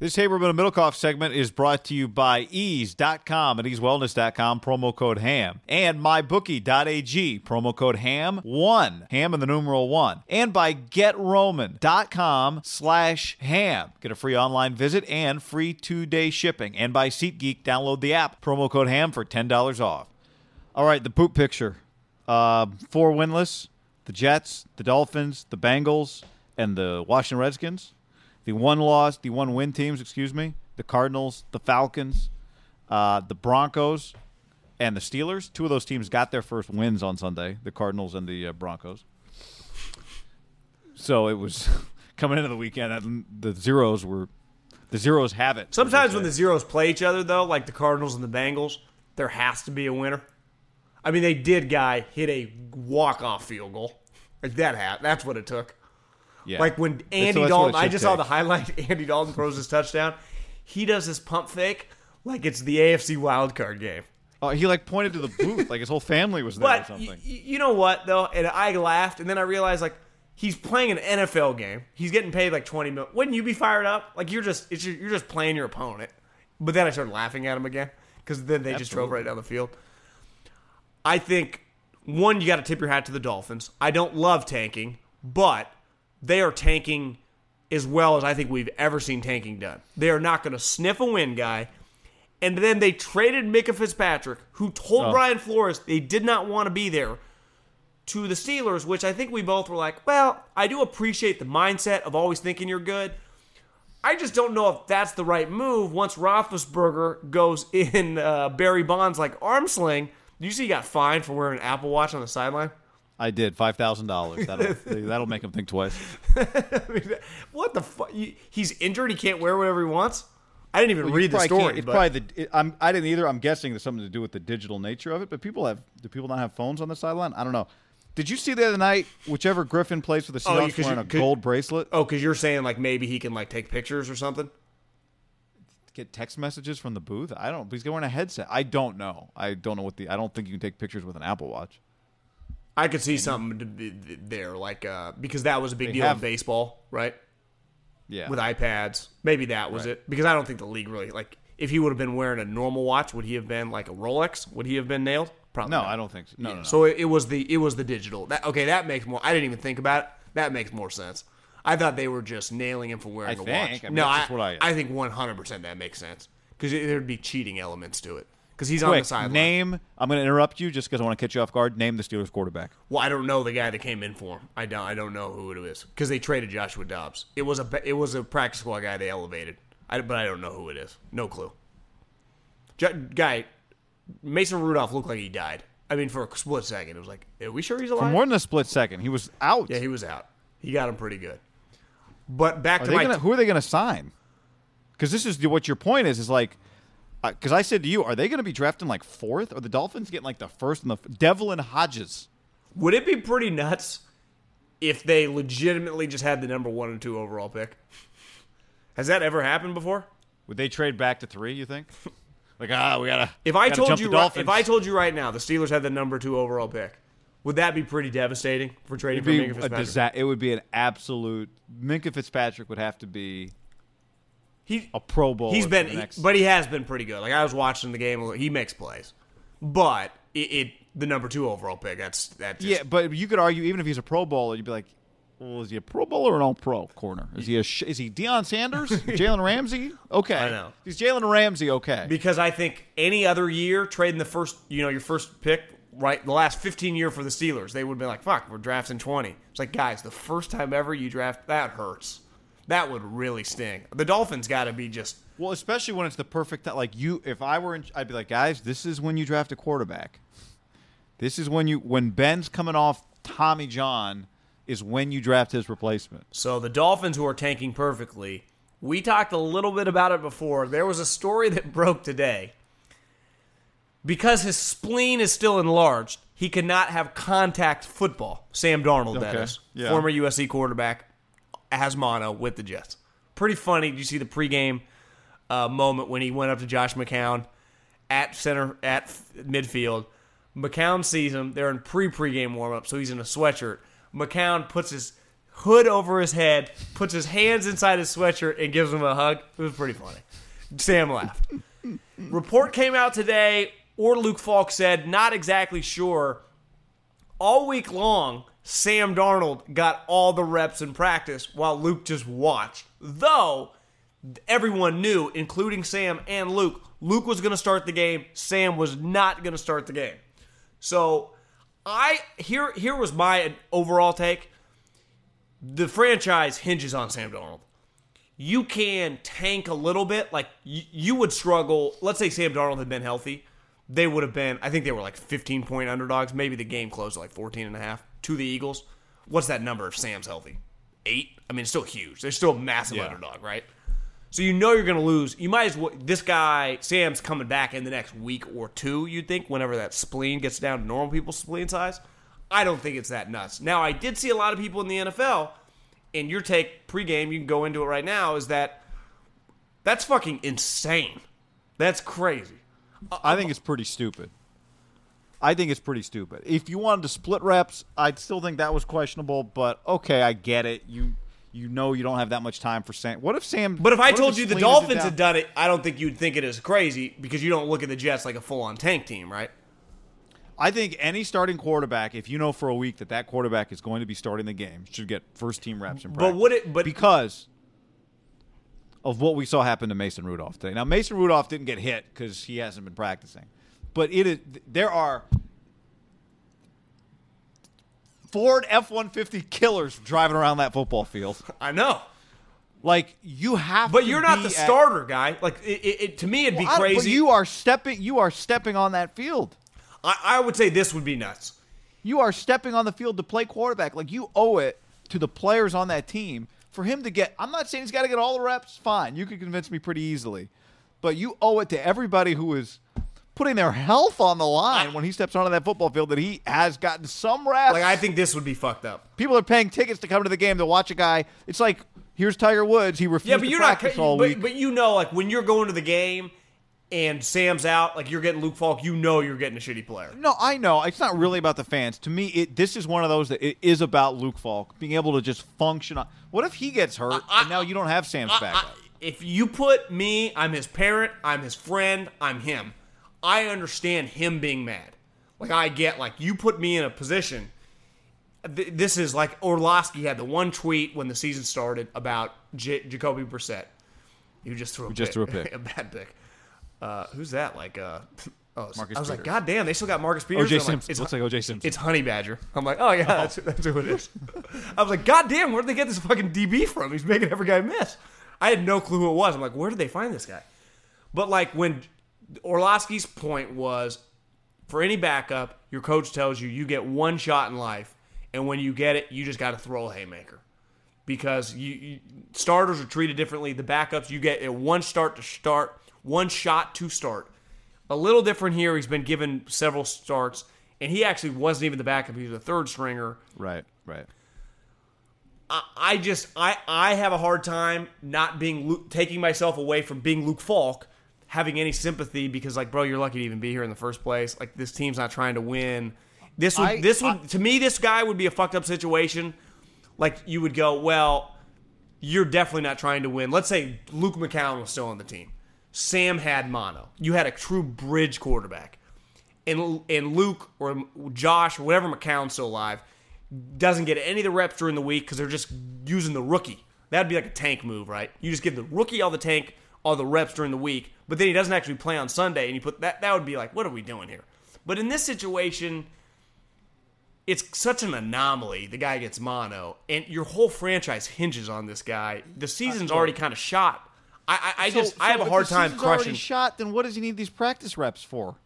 This Haberman and Middlekauff segment is brought to you by eaze.com and eazewellness.com, promo code HAM, and mybookie.ag, promo code HAM1, HAM in the numeral 1, and by getroman.com slash HAM. Get a free online visit and free two-day shipping, and by SeatGeek, download the app, promo code HAM for $10 off. All right, the poop picture. Uh, four winless, the Jets, the Dolphins, the Bengals, and the Washington Redskins the one loss, the one win teams, excuse me, the Cardinals, the Falcons, uh, the Broncos, and the Steelers. Two of those teams got their first wins on Sunday, the Cardinals and the uh, Broncos. So it was coming into the weekend, the zeros were the zeros have it. Sometimes when the zeros play each other, though, like the Cardinals and the Bengals, there has to be a winner. I mean, they did guy hit a walk off field goal. Like that hat. That's what it took. Yeah. Like when Andy Dalton, I just take. saw the highlight. Andy Dalton throws his touchdown. He does his pump fake like it's the AFC wild card game. Oh, he like pointed to the booth, like his whole family was there but or something. Y- you know what though? And I laughed, and then I realized like he's playing an NFL game. He's getting paid like twenty million. Wouldn't you be fired up? Like you're just it's you're just playing your opponent. But then I started laughing at him again because then they Absolutely. just drove right down the field. I think one, you got to tip your hat to the Dolphins. I don't love tanking, but they are tanking as well as I think we've ever seen tanking done. They are not going to sniff a win guy. And then they traded Minkah Fitzpatrick, who told oh. Brian Flores they did not want to be there, to the Steelers, which I think we both were like, well, I do appreciate the mindset of always thinking you're good. I just don't know if that's the right move once Roethlisberger goes in uh, Barry Bonds like arm sling. You see he got fined for wearing an Apple Watch on the sideline? I did five thousand dollars. That'll that'll make him think twice. I mean, what the fuck? He's injured. He can't wear whatever he wants. I didn't even well, read the story. It's probably the. It, I'm, I didn't either. I'm guessing there's something to do with the digital nature of it. But people have. Do people not have phones on the sideline? I don't know. Did you see the other night? Whichever Griffin plays for the oh, Seahawks oh, wearing a gold bracelet. Oh, because you're saying like maybe he can like take pictures or something. Get text messages from the booth. I don't. He's wearing a headset. I don't know. I don't know what the. I don't think you can take pictures with an Apple Watch. I could see something there, like uh, because that was a big deal have, in baseball, right? Yeah, with iPads, maybe that was right. it. Because I don't think the league really like. If he would have been wearing a normal watch, would he have been like a Rolex? Would he have been nailed? Probably. No, not. I don't think so. No, yeah. no, no. So it, it, was the it was the digital. That, okay, that makes more. I didn't even think about it. That makes more sense. I thought they were just nailing him for wearing I a think. watch. I mean, no, I, I, I think one hundred percent that makes sense because there'd be cheating elements to it because he's Quick, on the sideline. Name. I'm going to interrupt you just because I want to catch you off guard. Name the Steelers quarterback. Well, I don't know the guy that came in for him. I don't. I don't know who it is because they traded Joshua Dobbs. It was a. It was a practice squad guy they elevated. I, but I don't know who it is. No clue. guy, Mason Rudolph looked like he died. I mean, for a split second, it was like, are we sure he's alive? For more than a split second, he was out. Yeah, he was out. He got him pretty good. But back are to my. Gonna, who are they going to sign? Because this is what your point is. Is like because uh, I said to you, are they going to be drafting like fourth, or the Dolphins getting like the first and the Devlin Hodges? Would it be pretty nuts if they legitimately just had the number one and two overall pick. Has that ever happened before? Would they trade back to three? You think? Like ah, we gotta. If I gotta told you right, if I told you right now the Steelers had the number two overall pick, would that be pretty devastating for trading for Minkah a Fitzpatrick? disa- It would be an absolute. Minkah Fitzpatrick would have to be He a Pro Bowl. He's been, next- but he has been pretty good. Like I was watching the game, he makes plays, but it, it the number two overall pick. That's that. Just, yeah, but you could argue even if he's a Pro Bowler, you'd be like, well, is he a Pro Bowler or an All Pro corner? Is he a sh- is he Deion Sanders, Jalen Ramsey? Okay, I know. He's Jalen Ramsey. Okay, because I think any other year trading the first, you know, your first pick, right, the last 15 year for the Steelers, they would be like, "Fuck, we're drafting 20." It's like, guys, the first time ever you draft that hurts. That would really sting. The Dolphins got to be just Well, especially when it's the perfect time. Like you, if I were, in, I'd be like, guys, this is when you draft a quarterback. This is when you, when Ben's coming off Tommy John, is when you draft his replacement. So the Dolphins, who are tanking perfectly, we talked a little bit about it before. There was a story that broke today. Because his spleen is still enlarged, he cannot have contact football. Sam Darnold, that Okay. is. Yeah. Former USC quarterback, has mono with the Jets. Pretty funny. Did you see the pregame uh, moment when he went up to Josh McCown at center, at midfield? McCown sees him. They're in pre pregame warm up, so he's in a sweatshirt. McCown puts his hood over his head, puts his hands inside his sweatshirt, and gives him a hug. It was pretty funny. Sam laughed. Report came out today, or Luke Falk said, not exactly sure. All week long, Sam Darnold got all the reps in practice while Luke just watched. Though everyone knew, including Sam and Luke, Luke was going to start the game. Sam was not going to start the game. So I here here was my overall take. The franchise hinges on Sam Darnold. You can tank a little bit. Like you, you would struggle. Let's say Sam Darnold had been healthy. They would have been, I think they were like 15 point underdogs. Maybe the game closed like 14 and a half to the Eagles. What's that number if Sam's healthy? Eight? I mean, it's still huge. They're still a massive Yeah. underdog, right? So you know you're going to lose. You might as well. This guy Sam's coming back in the next week or two. You'd think whenever that spleen gets down to normal people's spleen size. I don't think it's that nuts. Now I did see a lot of people in the NFL, and your take pregame. You can go into it right now. Is that that's fucking insane? That's crazy. I think it's pretty stupid. I think it's pretty stupid. If you wanted to split reps, I'd still think that was questionable. But okay, I get it. You you know you don't have that much time for Sam. What if Sam? But if I told his you the Dolphins had done it, I don't think you'd think it is crazy because you don't look at the Jets like a full-on tank team, right? I think any starting quarterback, if you know for a week that that quarterback is going to be starting the game, should get first team reps in But would it? But because of what we saw happen to Mason Rudolph today. Now Mason Rudolph didn't get hit because he hasn't been practicing, but it is there are Ford F one fifty killers driving around that football field. I know. Like you have, But you're not be the at- starter guy. Like it, it, it- to me, it'd be Well, don't- crazy. But you are stepping. You are stepping on that field. I, I would say this would be nuts. You are stepping on the field to play quarterback. Like you owe it to the players on that team for him to get. I'm not saying he's got to get all the reps. Fine, you could convince me pretty easily, but you owe it to everybody who is putting their health on the line ah. when he steps onto that football field that he has gotten some reps. Like I think this would be fucked up. people are paying tickets to come to the game to watch a guy. It's like here's Tiger Woods. He refused Yeah, but to you're not. practice all But, week. but you know, like when you're going to the game and Sam's out, like you're getting Luke Falk. You know you're getting a shitty player. No, I know. It's not really about the fans. To me, it this is one of those that it is about Luke Falk being able to just function. On, what if he gets hurt I- and now you don't have Sam's I- backup? I- if you put me, I'm his parent, I'm his friend, I'm him. I understand him being mad. Like I get, like you put me in a position. th- This is like Orlovsky had the one tweet when the season started about J- Jacoby Brissett. You just threw a just pick. threw a pick. a bad pick. Uh, who's that? Like, uh, oh, Marcus I was like. God damn, they still got Marcus Peters. OJ I'm like, Simpson. it's- Looks like OJ Simpson. It's Honey Badger. I'm like, oh yeah, that's, that's who it is. I was like, God damn, where did they get this fucking DB from? He's making every guy miss. I had no clue who it was. I'm like, where did they find this guy? But like when Orlovsky's point was, for any backup, your coach tells you you get one shot in life, and when you get it, you just got to throw a haymaker. Because you, you starters are treated differently. The backups, you get a one start to start, one shot to start. A little different here. He's been given several starts, and he actually wasn't even the backup. He was a third stringer. right, right. I, I just I I have a hard time not being Luke, taking myself away from being Luke Falk, having any sympathy because like, bro, you're lucky to even be here in the first place. Like this team's not trying to win. This would I- this would I- to me this guy would be a fucked up situation. Like you would go, well, you're definitely not trying to win. Let's say Luke McCown was still on the team. Sam had mono. You had a true bridge quarterback. And, and Luke or Josh or whatever McCown's still alive doesn't get any of the reps during the week because they're just using the rookie. That'd be like a tank move, right? You just give the rookie all the tank, all the reps during the week, but then he doesn't actually play on Sunday, and you put that. That would be like, what are we doing here? But in this situation, it's such an anomaly. The guy gets mono, and your whole franchise hinges on this guy. The season's already kind of shot. I, I, I just So- I have a hard the time season's already crushing shot. Then what does he need these practice reps for?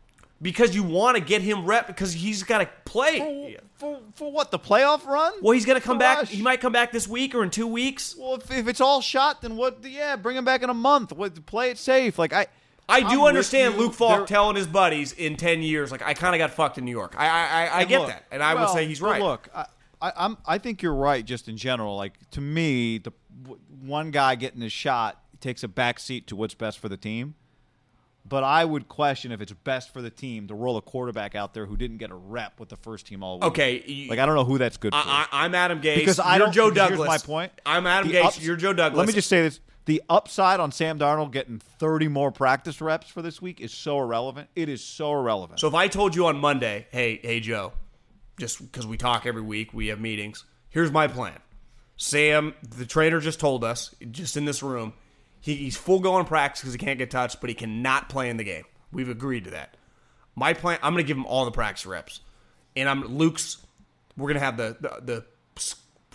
Because you want to get him rep because he's got to play. For, for, for what? The playoff run? Well, he's going to come back. He might come back this week or in two weeks. Well, if, if it's all shot, then what? Yeah, bring him back in a month. What? Play it safe. Like I. I I'm do understand. Luke Falk telling his buddies in ten years, like I kind of got fucked in New York. I I, I, I get look, that, and I would say he's right. Look, I, I, I'm I think you're right. Just in general, like to me, the w- one guy getting his shot takes a back seat to what's best for the team. But I would question if it's best for the team to roll a quarterback out there who didn't get a rep with the first team all week. Okay, you- like I don't know who that's good for. I, I'm Adam Gase. because I you're don't. Joe Douglas. Here's my point. I'm Adam The Gase. ups- you're Joe Douglas. Let me just say this: the upside on Sam Darnold getting 30 more practice reps for this week is so irrelevant. It is so irrelevant. So if I told you on Monday, hey, hey Joe, just because we talk every week, we have meetings. Here's my plan. Sam, the trainer just told us, just in this room, he, he's full go on practice because he can't get touched, but he cannot play in the game. We've agreed to that. My plan, I'm going to give him all the practice reps, and I'm Luke's. We're going to have the, the the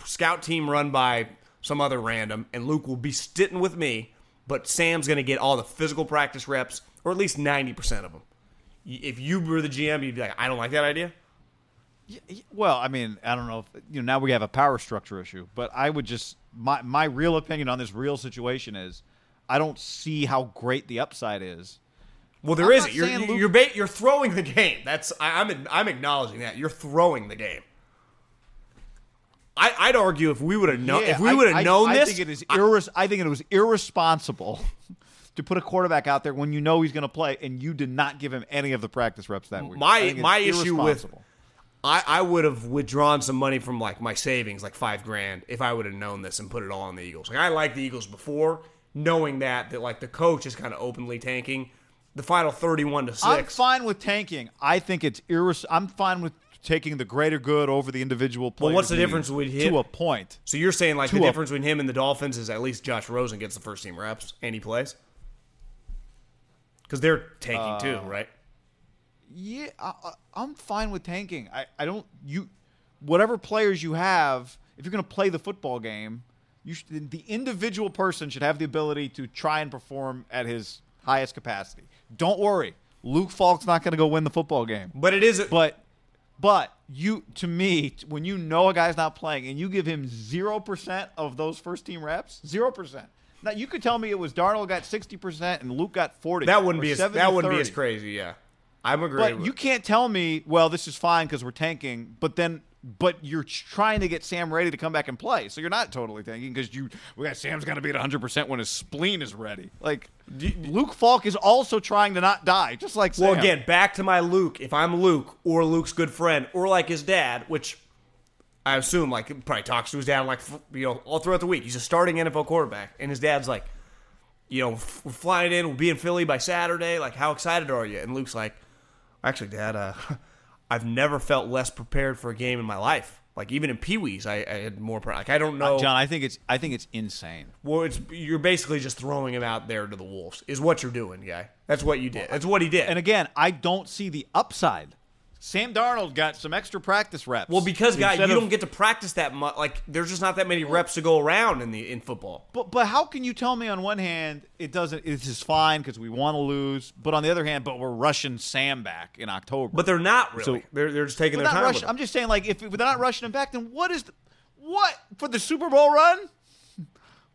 scout team run by some other random, and Luke will be sitting with me. But Sam's going to get all the physical practice reps, or at least ninety percent of them. If you were the GM, you'd be like, I don't like that idea. Well, I mean, I don't know if you know. Now we have a power structure issue, but I would just my my real opinion on this real situation is, I don't see how great the upside is. Well, there is. I'm You're Luke- you're ba- you're throwing the game. That's I, I'm I'm acknowledging that you're throwing the game. I, I'd argue if we would have known Yeah, if we would have known I this, think it is irres- I think it was irresponsible to put a quarterback out there when you know he's going to play, and you did not give him any of the practice reps that week. My- I think it's my issue with- I, I would have withdrawn some money from like my savings, like five grand, if I would have known this and put it all on the Eagles. Like I liked the Eagles before, knowing that that like the coach is kind of openly tanking. The final thirty-one to six. I'm fine with tanking. I think it's irres- I'm fine with taking the greater good over the individual players. Well what's the difference with him- to a point? So you're saying like To the difference between him and the Dolphins is at least Josh Rosen gets the first team reps and he plays because they're tanking too, Uh, right? Yeah, I, I'm fine with tanking. I, I don't you whatever players you have. If you're going to play the football game, should, the individual person should have the ability to try and perform at his highest capacity. Don't worry, Luke Falk's not going to go win the football game. But it is. A- But but you to me when you know a guy's not playing and you give him 0% of those first team reps, 0%. Now you could tell me it was Darnold got 60% and Luke got 40. that wouldn't be as that wouldn't be as crazy. Yeah, I'm agreeing. But you can't tell me, well, this is fine because we're tanking, but then but you're trying to get Sam ready to come back and play. So you're not totally thinking because you we got Sam's got to be at 100% when his spleen is ready. Like Luke Falk is also trying to not die, just like Sam. Well, again, back to my Luke. If I'm Luke or Luke's good friend or like his dad, which I assume like probably talks to his dad like you know all throughout the week. He's a starting NFL quarterback, and his dad's like, you know, we're flying in, we'll be in Philly by Saturday. Like, how excited are you? And Luke's like, actually, Dad, uh, I've never felt less prepared for a game in my life. Like even in Pee Wee's, I, I had more. Like I don't uh, know. John, I think it's I think it's insane. Well, it's you're basically just throwing him out there to the wolves. Is what you're doing, guy. That's what you did. That's what he did. And again, I don't see the upside. Sam Darnold got some extra practice reps. Well, because guy, you of- don't get to practice that much. Like, there's just not that many reps to go around in the in football. But but how can you tell me on one hand it doesn't it's just fine because we want to lose, but on the other hand, but we're rushing Sam back in October. But they're not really. So- they're they're just taking their not time. rushing, I'm just saying, like, if they're not rushing him back, then what is the, what for the Super Bowl run?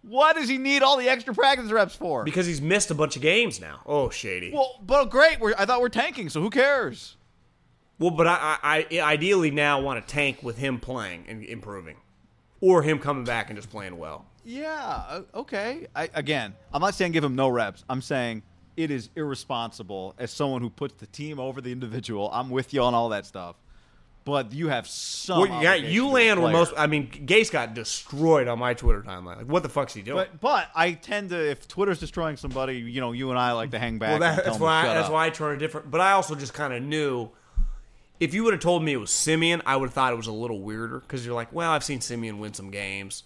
What does he need all the extra practice reps for? because he's missed a bunch of games now. Oh, shady. Well, well, but great. We're, I thought we're tanking, so who cares? But I, I, I ideally now want to tank with him playing and improving. or him coming back and just playing well. Yeah, okay. I, again, I'm not saying give him no reps. I'm saying it is irresponsible as someone who puts the team over the individual. I'm with you on all that stuff. But you have some. Well, yeah, you land where most. I mean, Gase got destroyed on my Twitter timeline. Like, what the fuck's he doing? But but I tend to if Twitter's destroying somebody, you know, you and I like to hang back. well, that, that's why. shut that's up. why I turned a different. But I also just kind of knew. If you would have told me it was Siemian, I would have thought it was a little weirder because you're like, well, I've seen Siemian win some games.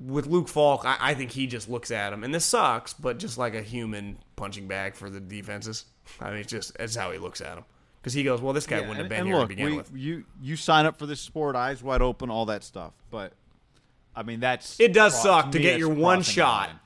With Luke Falk, I, I think he just looks at him, and this sucks, but just like a human punching bag for the defenses. I mean, it's just it's how he looks at him because he goes, well, this guy Yeah, wouldn't have been and here look, to begin we, with. you you sign up for this sport, eyes wide open, all that stuff. But I mean, that's It does cross- suck to me, get your one shot, line.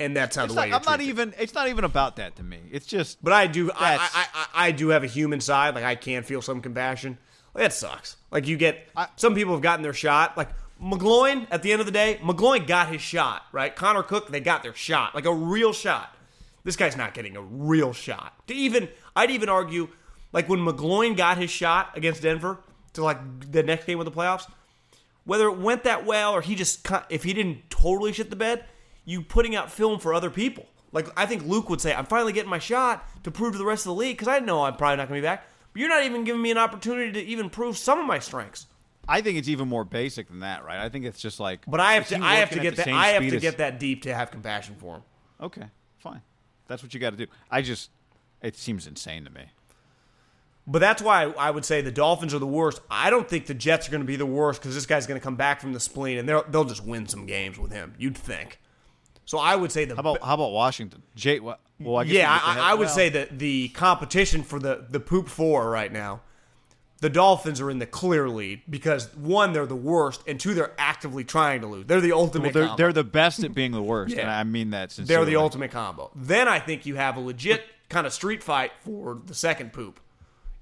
And that's how It's the way you're I'm not even. It's not even about that to me. It's just. But I do, I, I, I, I do have a human side. Like I can feel some compassion. Like, that sucks. Like you get I- some people have gotten their shot. Like McGloin, at the end of the day, McGloin got his shot. Right, Connor Cook, they got their shot, like a real shot. This guy's not getting a real shot. To even, I'd even argue, like when McGloin got his shot against Denver to like the next game of the playoffs, whether it went that well or he just if he didn't totally shit the bed, you putting out film for other people. Like I think Luke would say, I'm finally getting my shot to prove to the rest of the league because I know I'm probably not going to be back. But you're not even giving me an opportunity to even prove some of my strengths. I think it's even more basic than that, right? I think it's just like. But I have to, I have to get that, I have to as- get that deep to have compassion for him. Okay, fine. That's what you got to do. I just. It seems insane to me. But that's why I would say the Dolphins are the worst. I don't think the Jets are going to be the worst because this guy's going to come back from the spleen and they'll they'll just win some games with him. You'd think. So I would say the How about how about Washington? Jay. Well, I guess yeah, we get the I, I would well, say that the competition for the the poop four right now, the Dolphins are in the clear lead because one, they're the worst, and two, they're actively trying to lose. They're the Well, ultimate. they're, combo. they're the best at being the worst, and I mean that Sincerely. They're the ultimate combo. Then I think you have a legit kind of street fight for the second poop.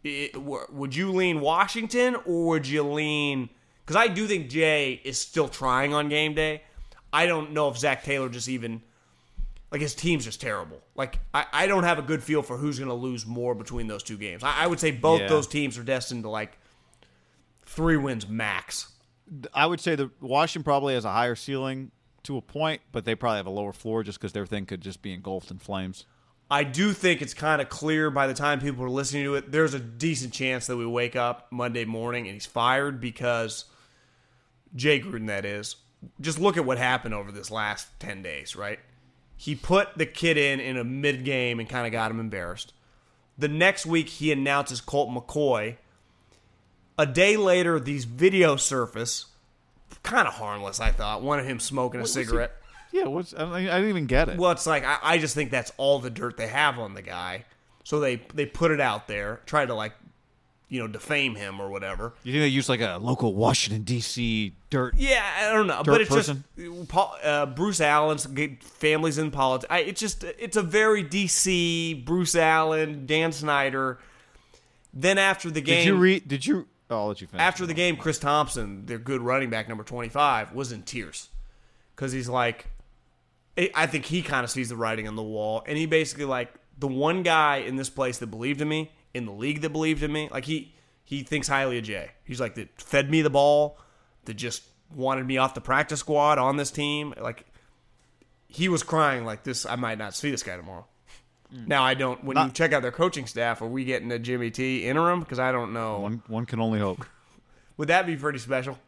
It- would you lean Washington or would you lean? Because I do think Jay is still trying on game day. I don't know if Zac Taylor just even like his team's just terrible. Like I, I don't have a good feel for who's going to lose more between those two games. I, I would say both Yeah. those teams are destined to like three wins max. I would say the Washington probably has a higher ceiling to a point, but they probably have a lower floor just because their thing could just be engulfed in flames. I do think it's kind of clear by the time people are listening to it. There's a decent chance that we wake up Monday morning and he's fired because Jay Gruden, that is. Just look at what happened over this last 10 days, right? He put the kid in in a mid game and kind of got him embarrassed. The next week, he announces Colt McCoy. A day later, these videos surface. Kind of harmless, I thought. One of him smoking a was he- cigarette. Yeah, what's I, I didn't even get it. Well, it's like I, I just think that's all the dirt they have on the guy. So they they put it out there, try to like, you know, defame him or whatever. you think they use like a local Washington D.C. dirt? Yeah, I don't know, but it's person? just Paul, uh, Bruce Allen's families in politics. I, it's just it's a very DC Bruce Allen, Dan Snyder. Then after the game, Did you read? Did you? Oh, I'll let you finish. after the game, Chris Thompson, their good running back, number 25, was in tears because he's like, I- I think he kind of sees the writing on the wall, and he basically like the one guy in this place that believed in me, in the league that believed in me. Like he he thinks highly of Jay. He's like that fed me the ball, that just wanted me off the practice squad on this team. Like he was crying like this. I might not see this guy tomorrow. Mm. Now I don't. When you check out their coaching staff, are we getting a Jimmy T interim? Because I don't know. one one can only hope. Would that be pretty special?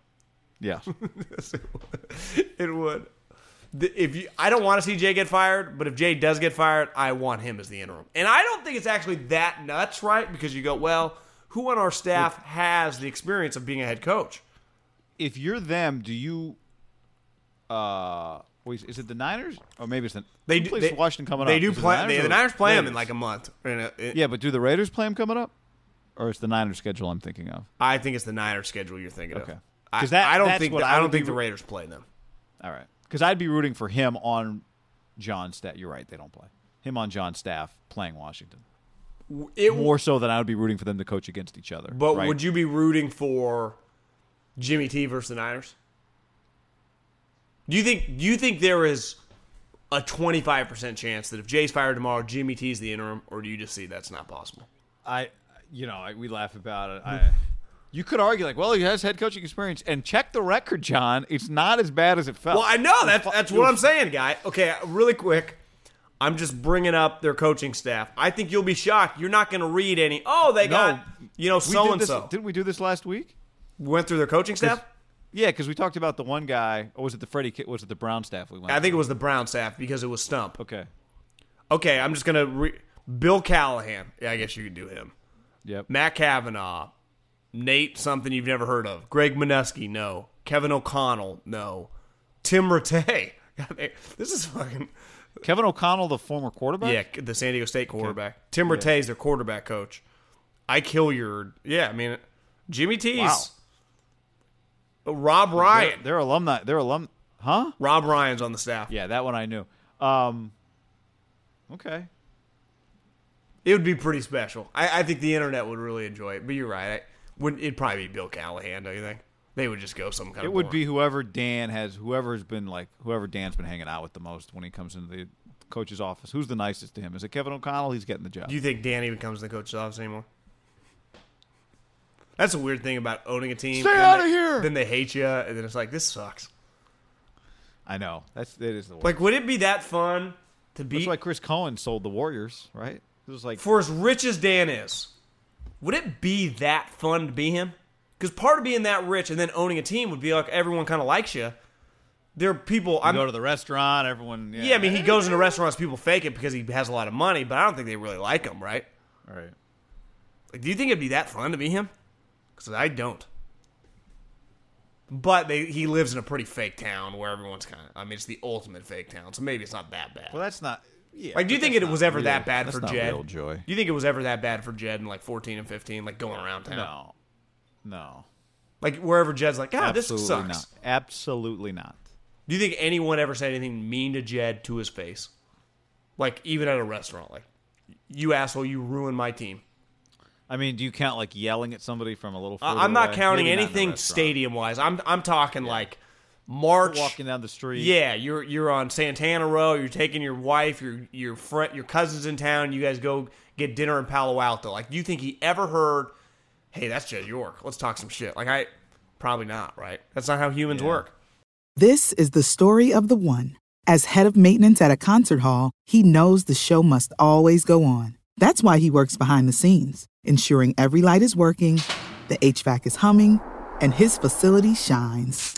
Yeah. it would. The- If you, I don't want to see Jay get fired, but if Jay does get fired, I want him as the interim. And I don't think it's actually that nuts, right? Because you go, well, who on our staff has the experience of being a head coach? if you're them, do you? Uh, wait, is it the Niners or maybe it's the They do. They, Washington coming they up? do play. Niners they- or the Niners play them in like a month. Yeah, but do the Raiders play them coming up, or it's the Niners schedule I'm thinking of? I think it's the Niners schedule you're thinking Okay. of. I, 'Cause that- I don't think. the- I I don't think the Raiders play them. All right, because I'd be rooting for him on John's staff. You're right, they don't play him on John's staff playing Washington It, more so than I would be rooting for them to coach against each other. But right? would you be rooting for Jimmy T versus the Niners? Do you think do you think there is a 25% chance that if Jay's fired tomorrow, Jimmy T's the interim or do you just see that's not possible? I, you know, I, we laugh about it. Mm-hmm. I, You could argue like, well, he has head coaching experience, and check the record, John. It's not as bad as it felt. Well, I know that's that's what I'm saying, guy. Okay, really quick. I'm just bringing up their coaching staff. I think you'll be shocked. You're not going to read any. Oh, they No. got you know so and so. Didn't we do this last week? Went through their coaching staff. Yeah, because we talked about the one guy, or was it the Freddie? Was it the Brown staff? We went. I think it was the Brown staff because it was Stump. Okay. Okay, I'm just gonna re- Bill Callahan. Yeah, I guess you could do him. Yep. Matt Cavanaugh, Nate, something you've never heard of. Greg Manusky, no. Kevin O'Connell, no. Tim Rattay. This is fucking Kevin O'Connell, the former quarterback. yeah. The San Diego State quarterback. Tim Rattay is their quarterback coach. I kill your. Yeah, I mean Jimmy T's. Wow. Rob They're, Ryan. they're alumni. They're alum. Huh? Rob Ryan's on the staff. Yeah, that one I knew. Um. Okay. It would be pretty special. I, I think the internet would really enjoy it. But you're right. I, would it'd probably be Bill Callahan? Don't you think? They would just go some kind of. It of. would boring- be whoever Dan has, whoever's been like, whoever Dan's been hanging out with the most when he comes into the coach's office. Who's the nicest to him? Is it Kevin O'Connell? He's getting the job. Do you think Dan even comes to the coach's office anymore? That's a weird thing about owning a team. Stay Then outta they- here! Then they hate you, and then it's like this sucks. I know that's that is the worst. Like, would it be that fun to be That's why Chris Cohan sold the Warriors, right? It was like for as rich as Dan is? Would it be that fun to be him? Because part of being that rich and then owning a team would be like everyone kind of likes you. There are people. you I'm, go to the restaurant, everyone. Yeah, yeah, I mean, he goes into restaurants. People fake it because he has a lot of money, but I don't think they really like him, right? Right. Like, do you think it'd be that fun to be him? Because I don't. But they, he lives in a pretty fake town where everyone's kind of. I mean, it's the ultimate fake town, so maybe it's not that bad. Well, that's not. Yeah. like, do you think it was ever real- that bad for Jed? Real joy. Do you think it was ever that bad for Jed in like 14 and 15, like going around town? No. No. Like wherever Jed's like, God, this Absolutely sucks. not. Absolutely not. Do you think anyone ever said anything mean to Jed to his face? Like even at a restaurant, like you asshole, you ruined my team. I mean, do you count like yelling at somebody from a little? I'm not away? counting Maybe not in a anything stadium wise. I'm I'm talking like March. Walking down the street. Yeah, you're you're on Santana Row. You're taking your wife, your your friend, your cousins in town. You guys go get dinner in Palo Alto. Like, do you think he ever heard? Hey, that's Jed York. Let's talk some shit. Like, I probably not. Right? That's not how humans work. This is the story of the one. As head of maintenance at a concert hall, he knows the show must always go on. That's why he works behind the scenes, ensuring every light is working, the HVAC is humming, and his facility shines.